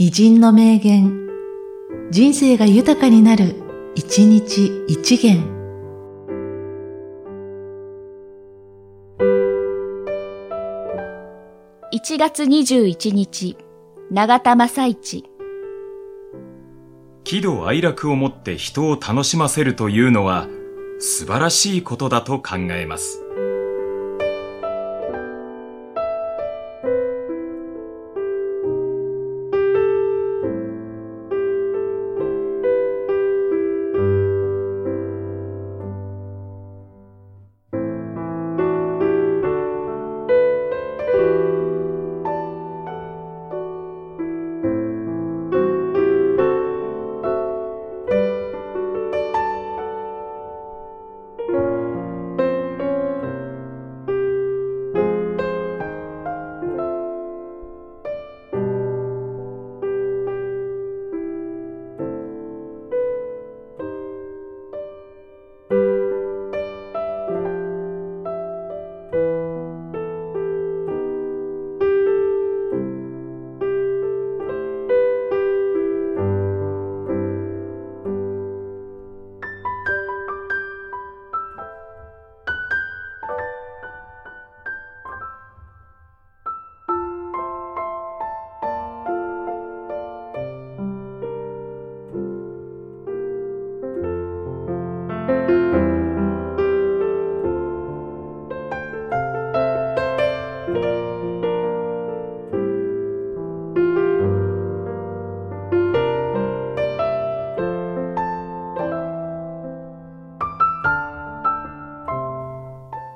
偉人の名言、人生が豊かになる、一日一元。1月21日、永田正一。喜怒哀楽をもって人を楽しませるというのは素晴らしいことだと考えます。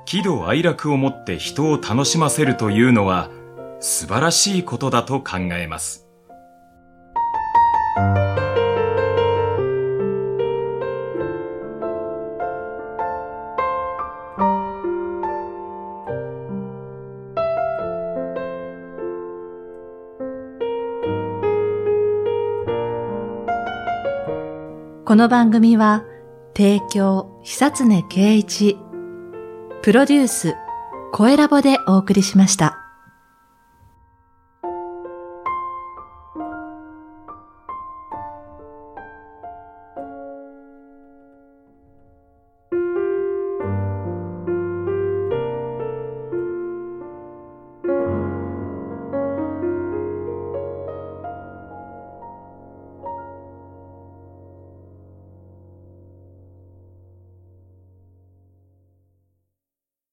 喜怒哀楽をもって人を楽しませるというのは素晴らしいことだと考えます。この番組は、提供、久常圭一、プロデュース、声ラボでお送りしました。